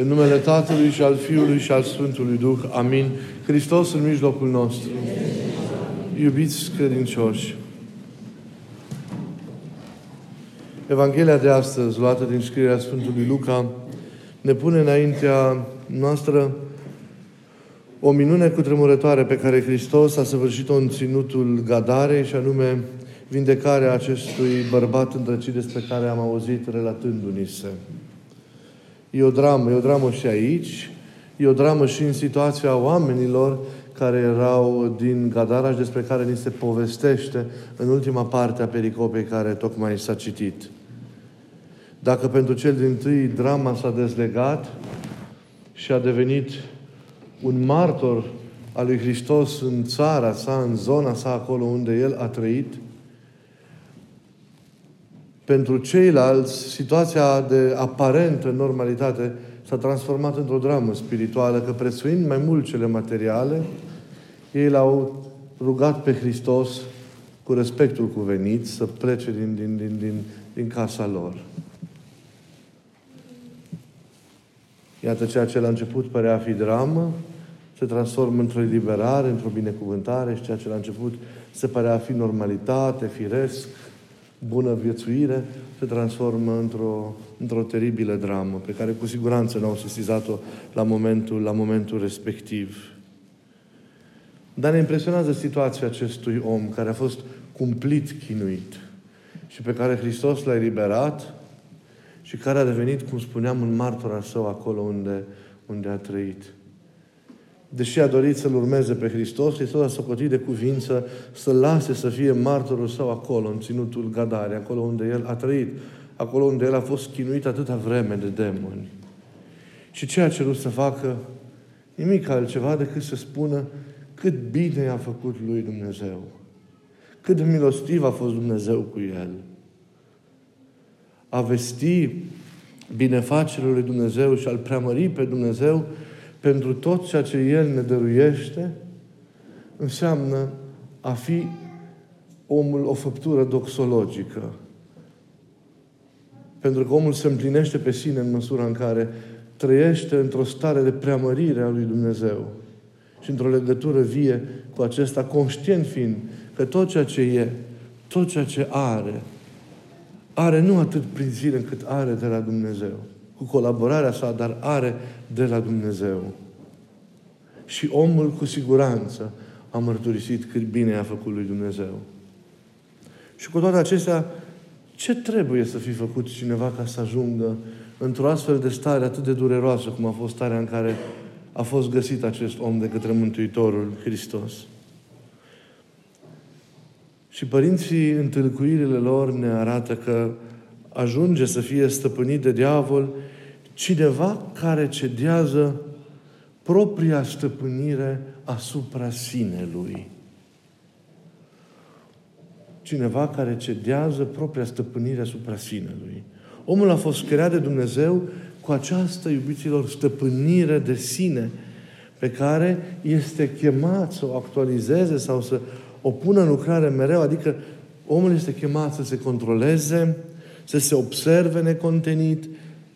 În numele Tatălui și al Fiului și al Sfântului Duh. Amin. Hristos în mijlocul nostru. Iubiți credincioși, Evanghelia de astăzi, luată din scrierea Sfântului Luca, ne pune înaintea noastră o minune cutremurătoare pe care Hristos a săvârșit-o în ținutul Gadarei și anume vindecarea acestui bărbat îndrăcit despre care am auzit relatându-ni se. E o dramă, e o dramă și aici, e o dramă și în situația oamenilor care erau din Gadaraș și despre care ni se povestește în ultima parte a pericopei care tocmai s-a citit. Dacă pentru cel din tâi drama s-a dezlegat și a devenit un martor al lui Hristos în țara sa, în zona sa, acolo unde el a trăit, pentru ceilalți, situația de aparentă normalitate s-a transformat într-o dramă spirituală, că prețuind mai mult cele materiale, ei l-au rugat pe Hristos cu respectul cuvenit să plece din, din, din, din, din casa lor. Iată ceea ce la început părea a fi dramă, se transformă într-o eliberare, într-o binecuvântare și ceea ce la început se părea a fi normalitate, firesc, bună viețuire, se transformă într-o, într-o teribilă dramă, pe care cu siguranță n-au sesizat-o la momentul, la momentul respectiv. Dar ne impresionează situația acestui om care a fost cumplit chinuit și pe care Hristos l-a eliberat și care a devenit, cum spuneam, un martor al său acolo unde, unde a trăit. Deși a dorit să-L urmeze pe Hristos, Hristos a socotit de cuvință să lase să fie martorul său acolo, în ținutul Gadare, acolo unde El a trăit, acolo unde El a fost chinuit atâta vreme de demoni. Și ce a cerut să facă? Nimic altceva decât să spună cât bine a făcut lui Dumnezeu. Cât de milostiv a fost Dumnezeu cu El. A vesti binefacerea lui Dumnezeu și al preamări pe Dumnezeu pentru tot ceea ce El ne dăruiește, înseamnă a fi omul o făptură doxologică. Pentru că omul se împlinește pe sine în măsura în care trăiește într-o stare de preamărire a lui Dumnezeu și într-o legătură vie cu acesta, conștient fiind că tot ceea ce e, tot ceea ce are, are nu atât prin zile cât are de la Dumnezeu cu colaborarea sa, dar are de la Dumnezeu. Și omul cu siguranță a mărturisit cât bine a făcut lui Dumnezeu. Și cu toate acestea, ce trebuie să fi făcut cineva ca să ajungă într-o astfel de stare atât de dureroasă cum a fost starea în care a fost găsit acest om de către Mântuitorul Hristos? Și părinții, întâlcuirile lor ne arată că ajunge să fie stăpânit de diavol cineva care cedează propria stăpânire asupra sinelui. Cineva care cedează propria stăpânire asupra sinelui. Omul a fost creat de Dumnezeu cu această, iubiților, stăpânire de sine pe care este chemat să o actualizeze sau să o pună în lucrare mereu, adică omul este chemat să se controleze, să se observe necontenit,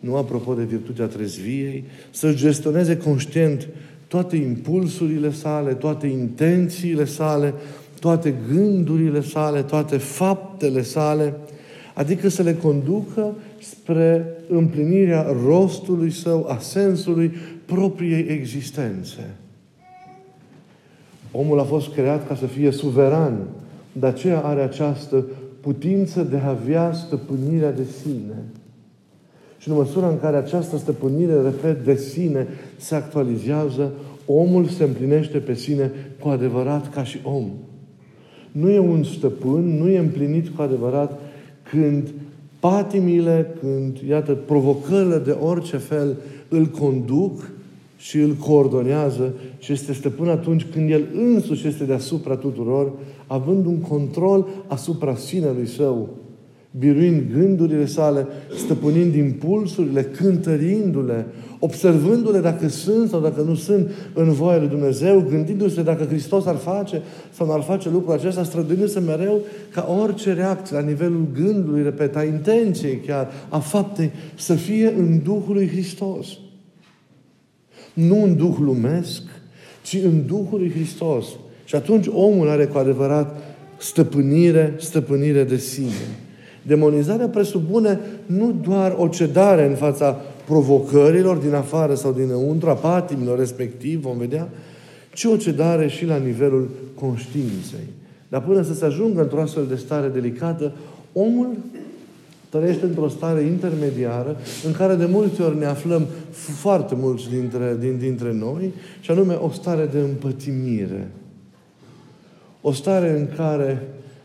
nu apropo de virtutea trezviei, să gestioneze conștient toate impulsurile sale, toate intențiile sale, toate gândurile sale, toate faptele sale, adică să le conducă spre împlinirea rostului său, a sensului propriei existențe. Omul a fost creat ca să fie suveran, de aceea are această putință de a avea stăpânirea de sine. Și în măsura în care această stăpânire, repet, de sine se actualizează, omul se împlinește pe sine cu adevărat ca și om. Nu e un stăpân, nu e împlinit cu adevărat când patimile, când, iată, provocările de orice fel îl conduc și îl coordonează și este stăpân atunci când el însuși este deasupra tuturor, având un control asupra sinelui său, biruind gândurile sale, stăpânind impulsurile, cântărindu-le, observându-le dacă sunt sau dacă nu sunt în voia lui Dumnezeu, gândindu-se dacă Hristos ar face sau nu ar face lucrul acesta, străduindu-se mereu ca orice reacție la nivelul gândului, repet, a intenției chiar, a faptei, să fie în Duhul lui Hristos. Nu în duh lumesc, ci în Duhul lui Hristos. Și atunci omul are cu adevărat stăpânire, stăpânire de sine. Demonizarea presupune nu doar o cedare în fața provocărilor din afară sau dinăuntru, a patimilor respectiv, vom vedea, ci o cedare și la nivelul conștiinței. Dar până să se ajungă într-o astfel de stare delicată, omul trăiește într-o stare intermediară în care de multe ori ne aflăm foarte mulți dintre, din, dintre noi, și anume o stare de împătimire. O stare în care,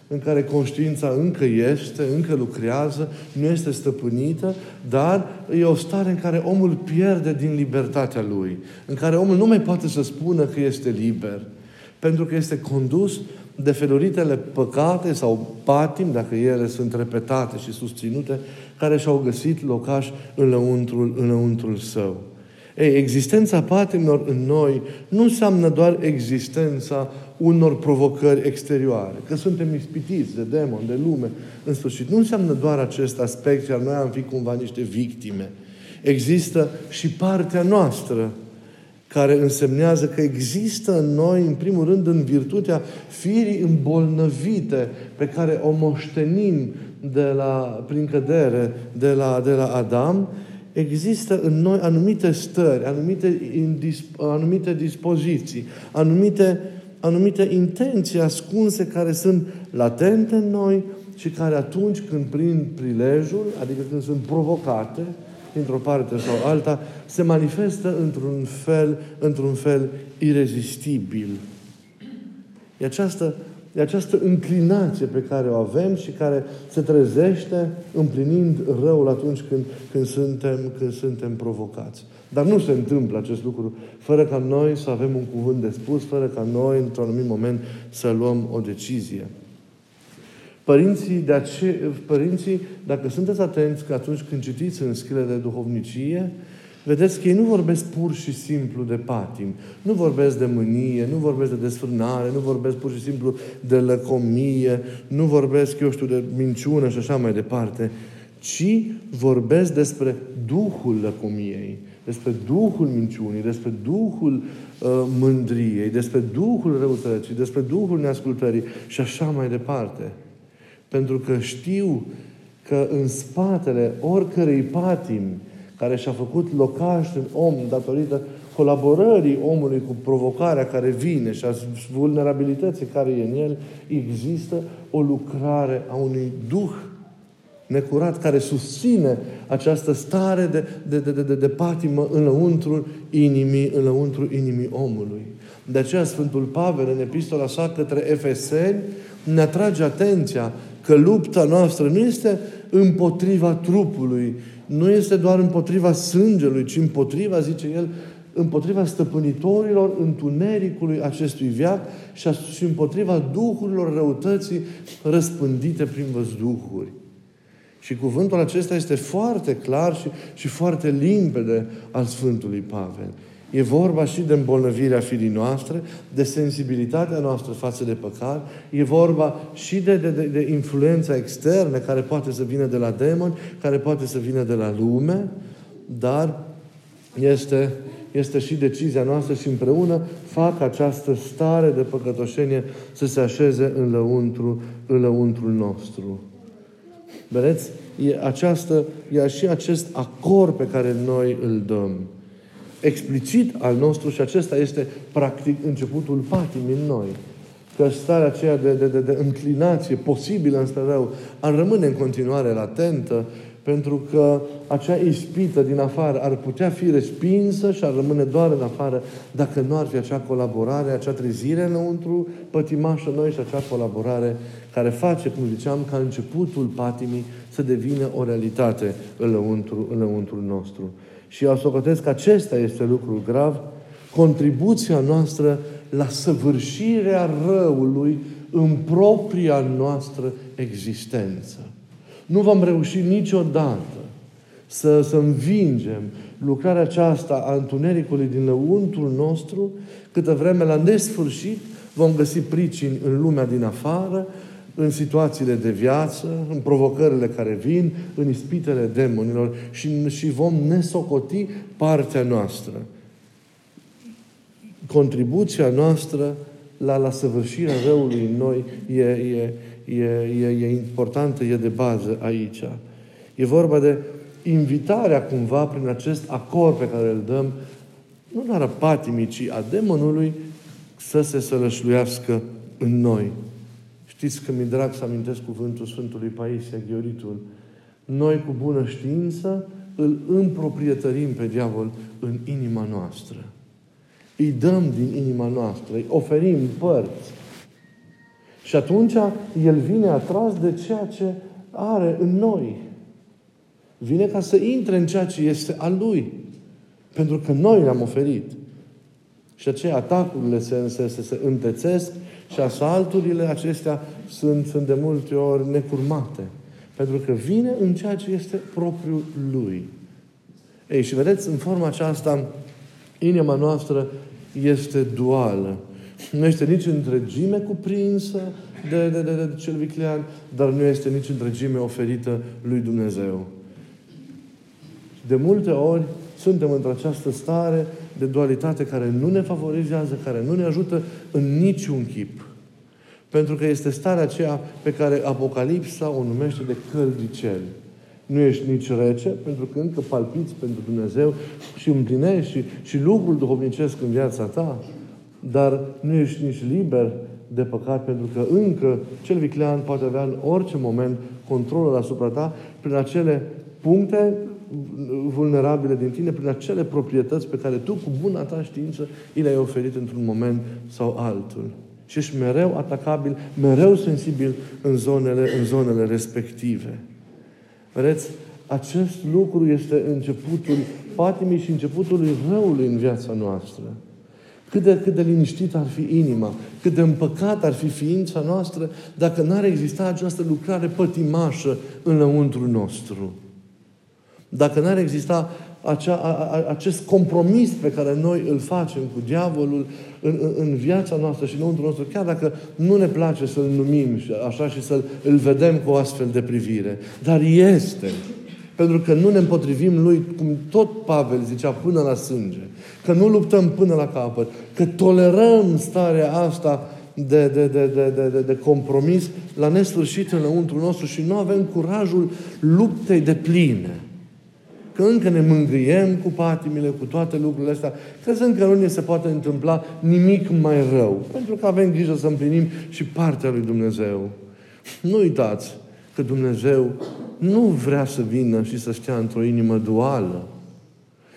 în care conștiința încă este, încă lucrează, nu este stăpânită, dar e o stare în care omul pierde din libertatea lui, în care omul nu mai poate să spună că este liber, pentru că este condus de feluritele păcate sau patim, dacă ele sunt repetate și susținute, care și-au găsit locaș înăuntrul, înăuntrul său. Ei, existența patimilor în noi nu înseamnă doar existența unor provocări exterioare, că suntem ispitiți de demon, de lume, în sfârșit. Nu înseamnă doar acest aspect, iar noi am fi cumva niște victime. Există și partea noastră care însemnează că există în noi, în primul rând, în virtutea firii îmbolnăvite pe care o moștenim de la, prin cădere de la, de la Adam, există în noi anumite stări, anumite, anumite dispoziții, anumite, anumite intenții ascunse care sunt latente în noi și care atunci când prind prilejul, adică când sunt provocate, dintr-o parte sau alta, se manifestă într-un fel, într-un fel irezistibil. E această, e această înclinație pe care o avem și care se trezește împlinind răul atunci când, când, suntem, când suntem provocați. Dar nu se întâmplă acest lucru fără ca noi să avem un cuvânt de spus, fără ca noi, într-un anumit moment, să luăm o decizie. Părinții, de ace- părinții, dacă sunteți atenți că atunci când citiți în schile de duhovnicie, vedeți că ei nu vorbesc pur și simplu de patim, nu vorbesc de mânie, nu vorbesc de desfrânare, nu vorbesc pur și simplu de lăcomie, nu vorbesc, eu știu, de minciună și așa mai departe, ci vorbesc despre Duhul lăcomiei, despre Duhul minciunii, despre Duhul uh, mândriei, despre Duhul răutății, despre Duhul neascultării și așa mai departe. Pentru că știu că în spatele oricărei patimi care și-a făcut locaș în om datorită colaborării omului cu provocarea care vine și a vulnerabilității care e în el, există o lucrare a unui duh necurat care susține această stare de, de, de, de, de patimă înăuntru inimii, înăuntru inimii omului. De aceea Sfântul Pavel, în epistola sa către Efeseni, ne atrage atenția că lupta noastră nu este împotriva trupului, nu este doar împotriva sângelui, ci împotriva, zice el, împotriva stăpânitorilor întunericului acestui viac și împotriva duhurilor răutății răspândite prin văzduhuri. Și cuvântul acesta este foarte clar și, și foarte limpede al Sfântului Pavel. E vorba și de îmbolnăvirea firii noastre, de sensibilitatea noastră față de păcat, e vorba și de, de, de, de influența externă care poate să vină de la demoni, care poate să vină de la lume, dar este, este și decizia noastră și împreună fac această stare de păcătoșenie să se așeze în lăuntru, în lăuntrul nostru. Vedeți? E, această, e și acest acord pe care noi îl dăm explicit al nostru și acesta este practic începutul patimii în noi. Că starea aceea de, de, de, de înclinație posibilă înspre rău ar rămâne în continuare latentă pentru că acea ispită din afară ar putea fi respinsă și ar rămâne doar în afară dacă nu ar fi acea colaborare, acea trezire înăuntru pătimașă noi și acea colaborare care face, cum ziceam, ca începutul patimii să devină o realitate înăuntru, înăuntru nostru. Și eu socotesc că acesta este lucrul grav, contribuția noastră la săvârșirea răului în propria noastră existență. Nu vom reuși niciodată să, să învingem lucrarea aceasta a întunericului din lăuntul nostru, câtă vreme la nesfârșit vom găsi pricini în lumea din afară, în situațiile de viață, în provocările care vin, în ispitele demonilor și, și vom nesocoti partea noastră. contribuția noastră la, la săvârșirea răului în noi e, e, e, e, e importantă, e de bază aici. E vorba de invitarea cumva prin acest acord pe care îl dăm, nu doar a patimii, ci a demonului să se sălășluiască în noi. Știți că mi-e drag să amintesc cuvântul Sfântului Paisia Ghioritul. Noi cu bună știință îl împroprietărim pe diavol în inima noastră. Îi dăm din inima noastră, îi oferim părți. Și atunci el vine atras de ceea ce are în noi. Vine ca să intre în ceea ce este al lui. Pentru că noi le-am oferit. Și aceea atacurile se, se, se, se întețesc și asalturile acestea sunt, sunt de multe ori necurmate. Pentru că vine în ceea ce este propriul lui. Ei, și vedeți, în forma aceasta, inima noastră este duală. Nu este nici întregime cuprinsă de, de, de, de cel viclean, dar nu este nici întregime oferită lui Dumnezeu. De multe ori suntem într-această stare de dualitate care nu ne favorizează, care nu ne ajută în niciun chip. Pentru că este starea aceea pe care Apocalipsa o numește de căldicel. Nu ești nici rece, pentru că încă palpiți pentru Dumnezeu și împlinești și, și lucrul duhovnicesc în viața ta, dar nu ești nici liber de păcat, pentru că încă cel viclean poate avea în orice moment controlul asupra ta prin acele puncte vulnerabile din tine, prin acele proprietăți pe care tu, cu buna ta știință, i le-ai oferit într-un moment sau altul. Și ești mereu atacabil, mereu sensibil în zonele, în zonele respective. Vedeți, acest lucru este începutul patimii și începutul răului în viața noastră. Cât de, cât de liniștit ar fi inima, cât de împăcat ar fi ființa noastră dacă n-ar exista această lucrare pătimașă înăuntru nostru. Dacă n-ar exista acea, a, a, acest compromis pe care noi îl facem cu diavolul în, în, în viața noastră și înăuntru nostru, chiar dacă nu ne place să-l numim așa și să-l îl vedem cu o astfel de privire. Dar este. Pentru că nu ne împotrivim lui, cum tot Pavel zicea, până la sânge. Că nu luptăm până la capăt. Că tolerăm starea asta de, de, de, de, de, de, de compromis la nesfârșit înăuntru nostru și nu avem curajul luptei de pline că încă ne mângâiem cu patimile, cu toate lucrurile astea, crezând că nu ne se poate întâmpla nimic mai rău. Pentru că avem grijă să împlinim și partea lui Dumnezeu. Nu uitați că Dumnezeu nu vrea să vină și să stea într-o inimă duală,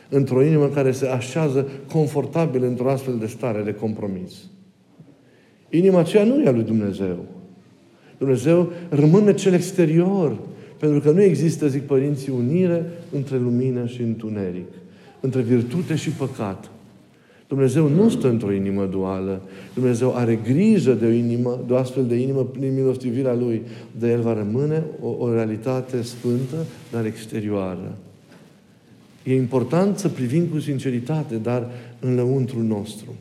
într-o inimă care se așează confortabil într-o astfel de stare de compromis. Inima aceea nu e a lui Dumnezeu. Dumnezeu rămâne cel exterior, pentru că nu există, zic părinții, unire între lumină și întuneric, între virtute și păcat. Dumnezeu nu stă într-o inimă duală. Dumnezeu are grijă de o, inimă, de o astfel de inimă prin milostivirea Lui. De El va rămâne o, o realitate sfântă, dar exterioară. E important să privim cu sinceritate, dar în lăuntru nostru.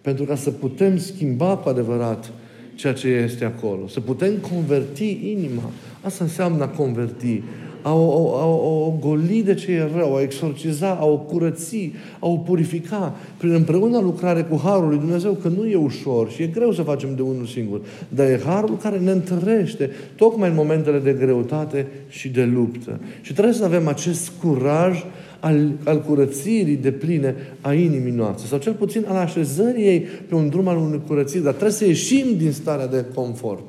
Pentru ca să putem schimba cu adevărat ceea ce este acolo. Să putem converti inima. Asta înseamnă a converti. A o, a, o, o goli de ce e rău, a exorciza, a o curăți, a o purifica prin împreună lucrare cu Harul lui Dumnezeu, că nu e ușor și e greu să facem de unul singur. Dar e Harul care ne întărește tocmai în momentele de greutate și de luptă. Și trebuie să avem acest curaj al, al curățirii de pline a inimii noastre, sau cel puțin al așezării ei pe un drum al unui curățiri, dar trebuie să ieșim din starea de confort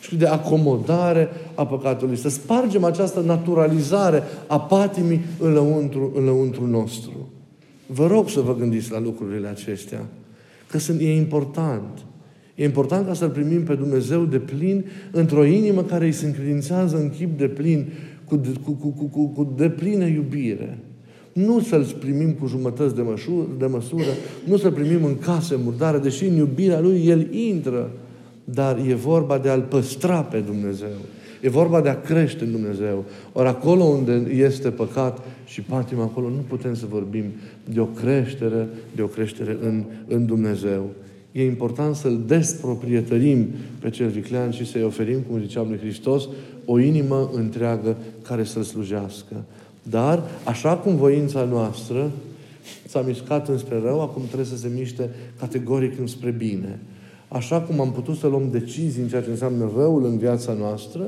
și de acomodare a păcatului. Să spargem această naturalizare a patimii în lăuntru, în lăuntru nostru. Vă rog să vă gândiți la lucrurile acestea. Că sunt, e important. E important ca să-L primim pe Dumnezeu de plin într-o inimă care îi se încredințează în chip de plin cu, cu, cu, cu, cu deplină iubire. Nu să-L primim cu jumătăți de, măsură, de măsură, nu să-L primim în case murdare, deși în iubirea Lui El intră, dar e vorba de a-L păstra pe Dumnezeu. E vorba de a crește în Dumnezeu. Ori acolo unde este păcat și patim acolo nu putem să vorbim de o creștere, de o creștere în, în Dumnezeu. E important să-L desproprietărim pe cel viclean și să-i oferim, cum ziceam lui Hristos, o inimă întreagă care să-L slujească. Dar, așa cum voința noastră s-a mișcat înspre rău, acum trebuie să se miște categoric înspre bine. Așa cum am putut să luăm decizii în ceea ce înseamnă răul în viața noastră,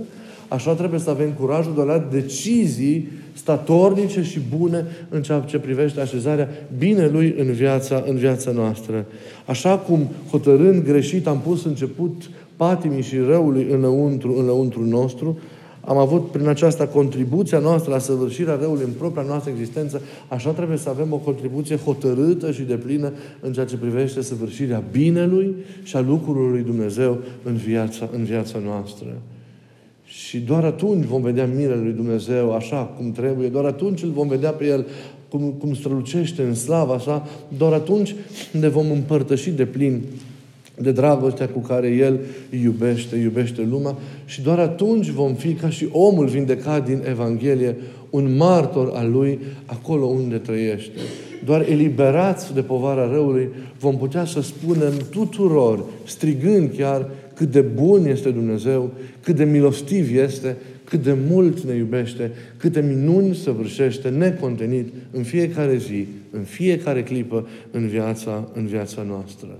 așa trebuie să avem curajul de a lua decizii statornice și bune în ceea ce privește așezarea binelui în viața, în viața noastră. Așa cum hotărând greșit am pus început patimii și răului înăuntru, înăuntru nostru, am avut prin aceasta contribuția noastră la săvârșirea răului în propria noastră existență, așa trebuie să avem o contribuție hotărâtă și deplină în ceea ce privește săvârșirea binelui și a lucrurilor lui Dumnezeu în viața, în viața noastră. Și doar atunci vom vedea mirele lui Dumnezeu așa cum trebuie, doar atunci îl vom vedea pe El cum, cum strălucește în slavă, așa, doar atunci ne vom împărtăși de plin de dragostea cu care El iubește, iubește lumea și doar atunci vom fi ca și omul vindecat din Evanghelie, un martor al Lui acolo unde trăiește. Doar eliberați de povara răului vom putea să spunem tuturor, strigând chiar, cât de bun este Dumnezeu, cât de milostiv este, cât de mult ne iubește, câte minuni săvârșește necontenit în fiecare zi, în fiecare clipă în viața, în viața noastră.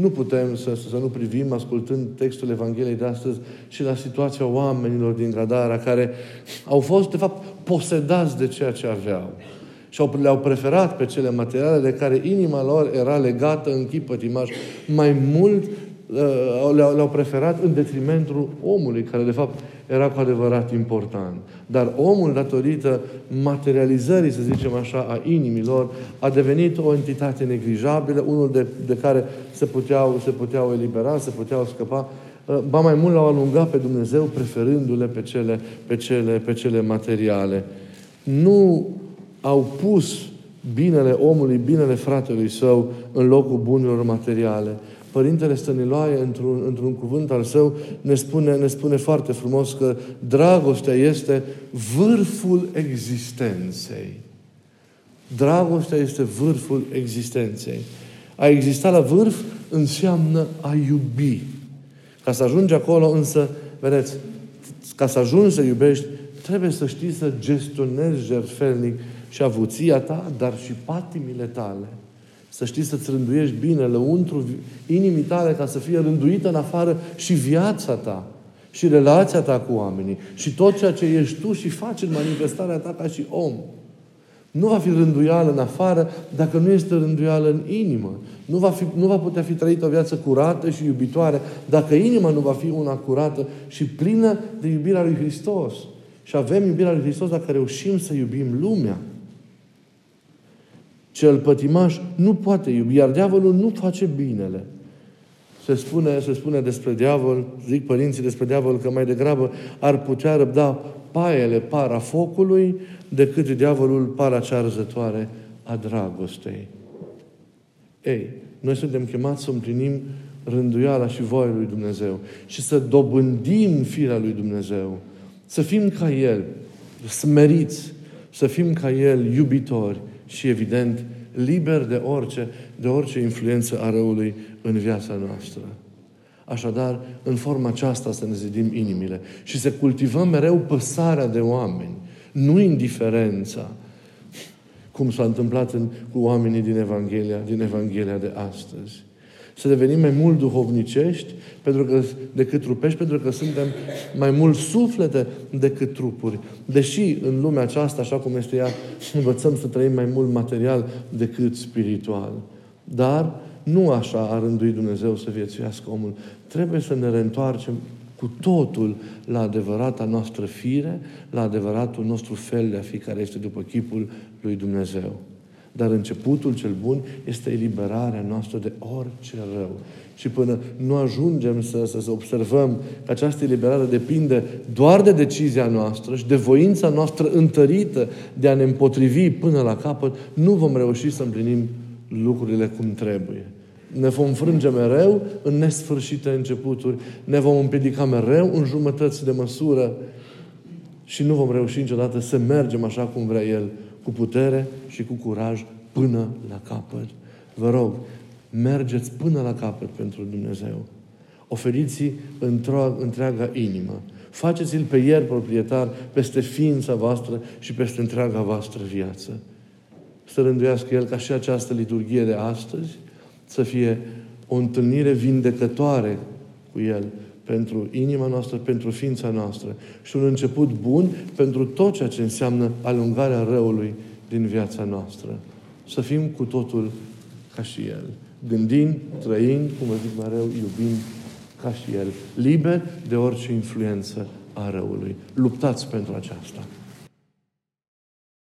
Nu putem să, să nu privim, ascultând textul Evangheliei de astăzi, și la situația oamenilor din Gadara, care au fost, de fapt, posedați de ceea ce aveau. Și au, le-au preferat pe cele materiale de care inima lor era legată în chip pătimaș mai mult uh, le-au, le-au preferat în detrimentul omului, care de fapt era cu adevărat important. Dar omul, datorită materializării, să zicem așa, a inimilor, a devenit o entitate neglijabilă, unul de, de care se puteau, se puteau elibera, se puteau scăpa, uh, ba mai mult l-au alungat pe Dumnezeu, preferându-le pe cele, pe cele, pe cele materiale. Nu au pus binele omului, binele fratelui său în locul bunurilor materiale. Părintele Stăniloae, într-un, într-un cuvânt al său, ne spune, ne spune foarte frumos că dragostea este vârful existenței. Dragostea este vârful existenței. A exista la vârf înseamnă a iubi. Ca să ajungi acolo, însă, vedeți, ca să ajungi să iubești, trebuie să știi să gestionezi jertfelnic și avuția ta, dar și patimile tale. Să știi să-ți rânduiești bine lăuntru inimii tale ca să fie rânduită în afară și viața ta și relația ta cu oamenii și tot ceea ce ești tu și faci în manifestarea ta ca și om. Nu va fi rânduială în afară dacă nu este rânduială în inimă. Nu va, fi, nu va putea fi trăită o viață curată și iubitoare dacă inima nu va fi una curată și plină de iubirea lui Hristos. Și avem iubirea lui Hristos dacă reușim să iubim lumea. Cel pătimaș nu poate iubi, iar diavolul nu face binele. Se spune, se spune despre diavol, zic părinții despre diavol, că mai degrabă ar putea răbda paiele para focului decât diavolul para cea arzătoare a dragostei. Ei, noi suntem chemați să împlinim rânduiala și voia lui Dumnezeu și să dobândim firea lui Dumnezeu. Să fim ca El, smeriți, să fim ca El, iubitori, și, evident, liber de orice, de orice influență a răului în viața noastră. Așadar, în forma aceasta să ne zidim inimile și să cultivăm mereu păsarea de oameni, nu indiferența, cum s-a întâmplat în, cu oamenii din Evanghelia, din Evanghelia de astăzi să devenim mai mult duhovnicești pentru că, decât trupești, pentru că suntem mai mult suflete decât trupuri. Deși în lumea aceasta, așa cum este ea, învățăm să trăim mai mult material decât spiritual. Dar nu așa a rânduit Dumnezeu să viețuiască omul. Trebuie să ne reîntoarcem cu totul la adevărata noastră fire, la adevăratul nostru fel de a fi care este după chipul lui Dumnezeu. Dar începutul cel bun este eliberarea noastră de orice rău. Și până nu ajungem să, să, să observăm că această eliberare depinde doar de decizia noastră și de voința noastră întărită de a ne împotrivi până la capăt, nu vom reuși să împlinim lucrurile cum trebuie. Ne vom frânge mereu în nesfârșite începuturi, ne vom împiedica mereu în jumătăți de măsură și nu vom reuși niciodată să mergem așa cum vrea El cu putere și cu curaj până la capăt. Vă rog, mergeți până la capăt pentru Dumnezeu. Oferiți întreaga inimă. Faceți-l pe ier proprietar peste ființa voastră și peste întreaga voastră viață. să rânduiască El ca și această liturghie de astăzi să fie o întâlnire vindecătoare cu El pentru inima noastră, pentru ființa noastră și un început bun pentru tot ceea ce înseamnă alungarea răului din viața noastră. Să fim cu totul ca și El. Gândind, trăind, cum zic mereu, iubind ca și El. Liber de orice influență a răului. Luptați pentru aceasta.